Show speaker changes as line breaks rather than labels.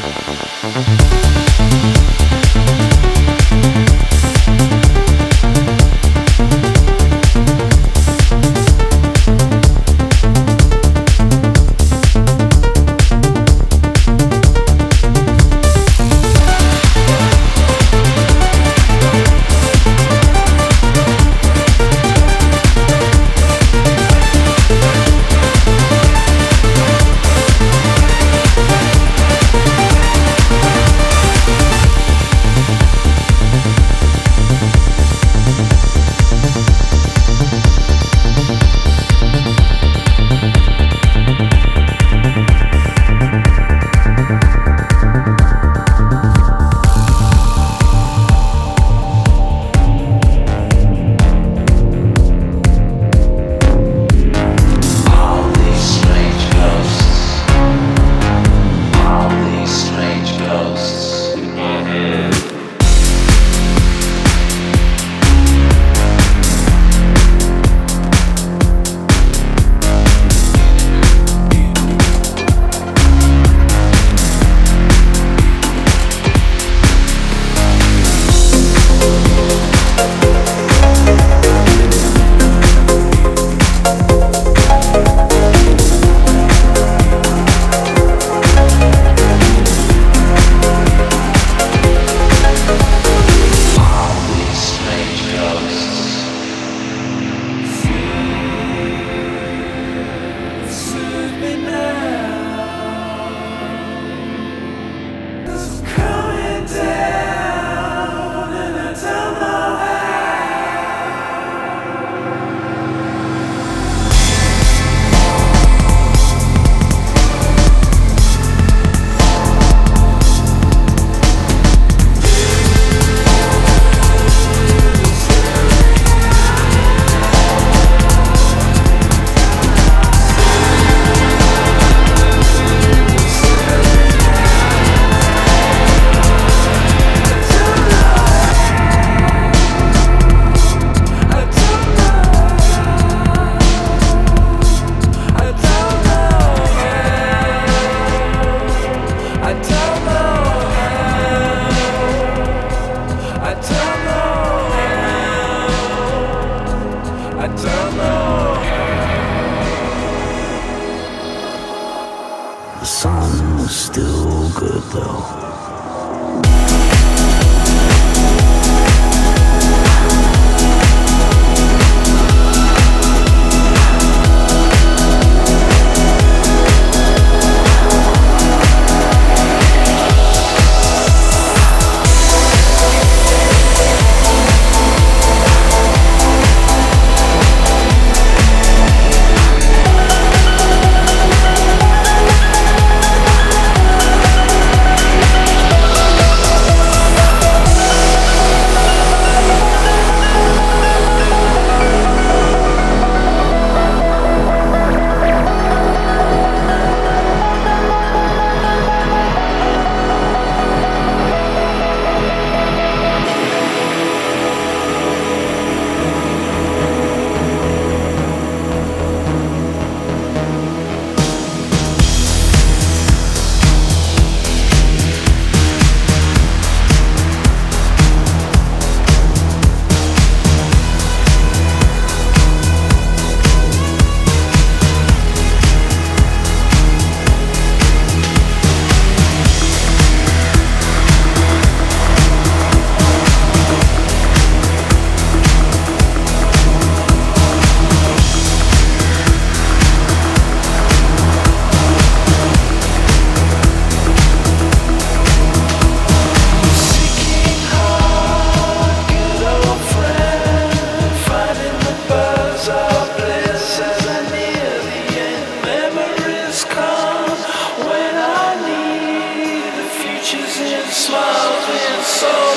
Thank you. Jesus. soul.